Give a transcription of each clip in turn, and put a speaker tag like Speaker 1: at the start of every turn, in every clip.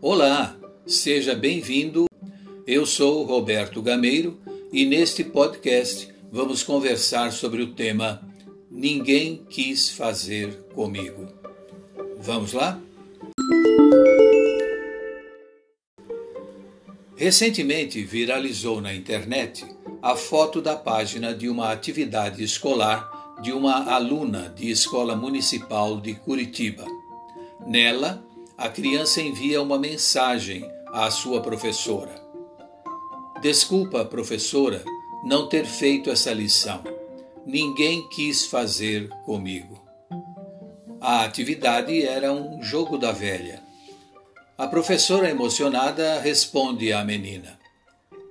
Speaker 1: Olá, seja bem-vindo. Eu sou Roberto Gameiro e neste podcast vamos conversar sobre o tema Ninguém quis fazer comigo. Vamos lá? Recentemente viralizou na internet a foto da página de uma atividade escolar de uma aluna de escola municipal de Curitiba. Nela, a criança envia uma mensagem à sua professora. Desculpa, professora, não ter feito essa lição. Ninguém quis fazer comigo. A atividade era um jogo da velha. A professora emocionada responde à menina: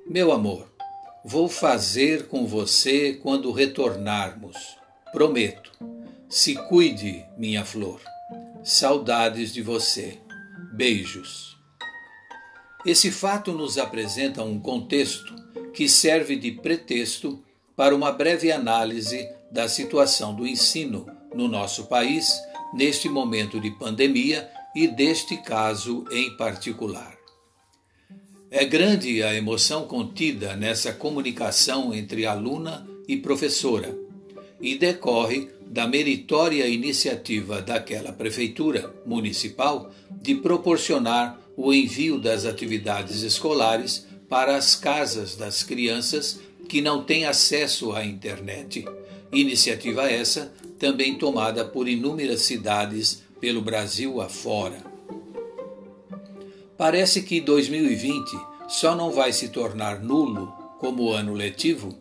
Speaker 1: Meu amor, vou fazer com você quando retornarmos. Prometo. Se cuide, minha flor. Saudades de você. Beijos. Esse fato nos apresenta um contexto que serve de pretexto para uma breve análise da situação do ensino no nosso país neste momento de pandemia e deste caso em particular. É grande a emoção contida nessa comunicação entre aluna e professora e decorre da meritória iniciativa daquela prefeitura municipal de proporcionar o envio das atividades escolares para as casas das crianças que não têm acesso à internet. Iniciativa essa também tomada por inúmeras cidades pelo Brasil afora. Parece que 2020 só não vai se tornar nulo como ano letivo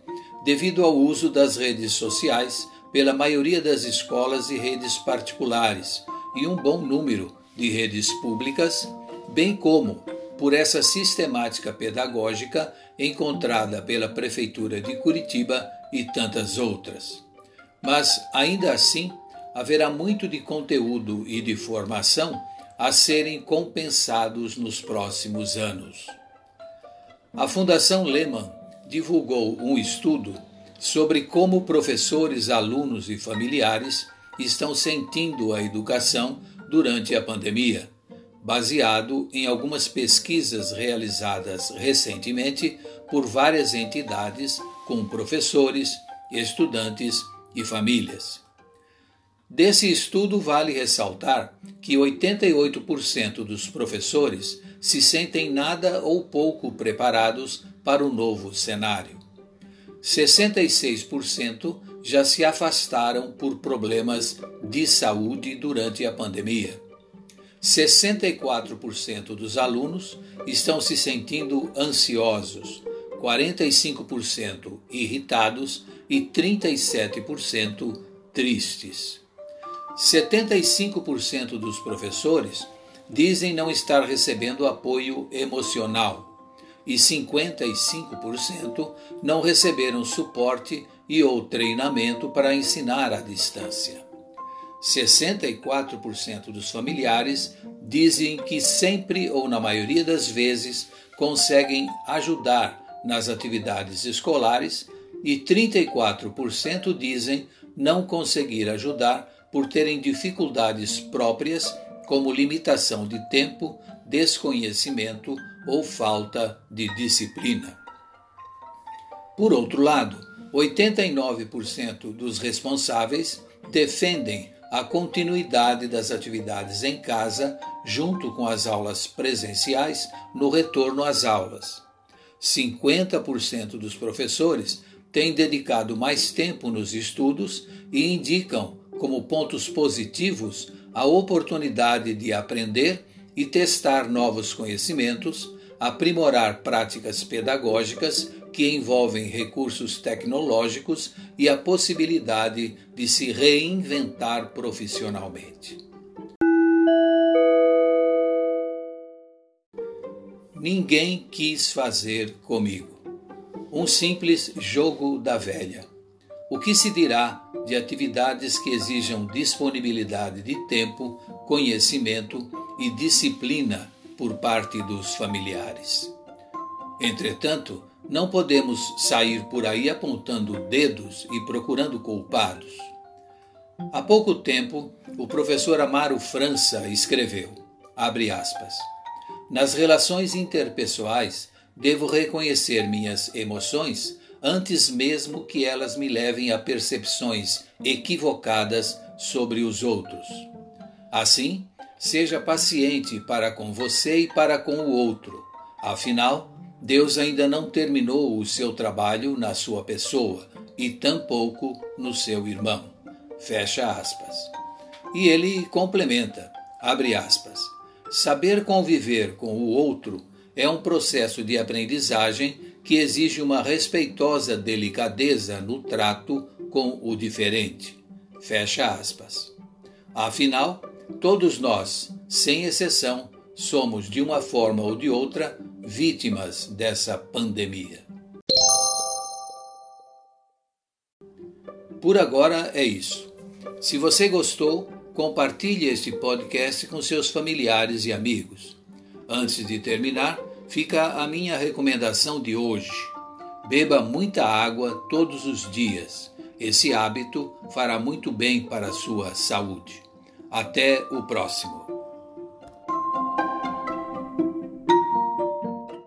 Speaker 1: devido ao uso das redes sociais pela maioria das escolas e redes particulares e um bom número de redes públicas, bem como por essa sistemática pedagógica encontrada pela Prefeitura de Curitiba e tantas outras. Mas, ainda assim, haverá muito de conteúdo e de formação a serem compensados nos próximos anos. A Fundação Lehman divulgou um estudo sobre como professores, alunos e familiares estão sentindo a educação durante a pandemia, baseado em algumas pesquisas realizadas recentemente por várias entidades com professores, estudantes e famílias. Desse estudo, vale ressaltar que 88% dos professores se sentem nada ou pouco preparados para o novo cenário. 66% já se afastaram por problemas de saúde durante a pandemia. 64% dos alunos estão se sentindo ansiosos, 45% irritados e 37% tristes. 75% dos professores dizem não estar recebendo apoio emocional e 55% não receberam suporte e ou treinamento para ensinar à distância. 64% dos familiares dizem que sempre ou na maioria das vezes conseguem ajudar nas atividades escolares e 34% dizem não conseguir ajudar por terem dificuldades próprias, como limitação de tempo, desconhecimento ou falta de disciplina. Por outro lado, 89% dos responsáveis defendem a continuidade das atividades em casa, junto com as aulas presenciais, no retorno às aulas. 50% dos professores têm dedicado mais tempo nos estudos e indicam como pontos positivos a oportunidade de aprender e testar novos conhecimentos, aprimorar práticas pedagógicas que envolvem recursos tecnológicos e a possibilidade de se reinventar profissionalmente. Ninguém quis fazer comigo. Um simples jogo da velha. O que se dirá de atividades que exijam disponibilidade de tempo, conhecimento e disciplina por parte dos familiares? Entretanto, não podemos sair por aí apontando dedos e procurando culpados. Há pouco tempo, o professor Amaro França escreveu, aspas, Nas relações interpessoais, devo reconhecer minhas emoções antes mesmo que elas me levem a percepções equivocadas sobre os outros. Assim, seja paciente para com você e para com o outro. Afinal, Deus ainda não terminou o seu trabalho na sua pessoa e tampouco no seu irmão. Fecha aspas. E ele complementa, abre aspas. Saber conviver com o outro é um processo de aprendizagem que exige uma respeitosa delicadeza no trato com o diferente. Fecha aspas. Afinal, todos nós, sem exceção, somos de uma forma ou de outra vítimas dessa pandemia. Por agora é isso. Se você gostou, compartilhe este podcast com seus familiares e amigos. Antes de terminar, fica a minha recomendação de hoje. Beba muita água todos os dias. Esse hábito fará muito bem para a sua saúde. Até o próximo.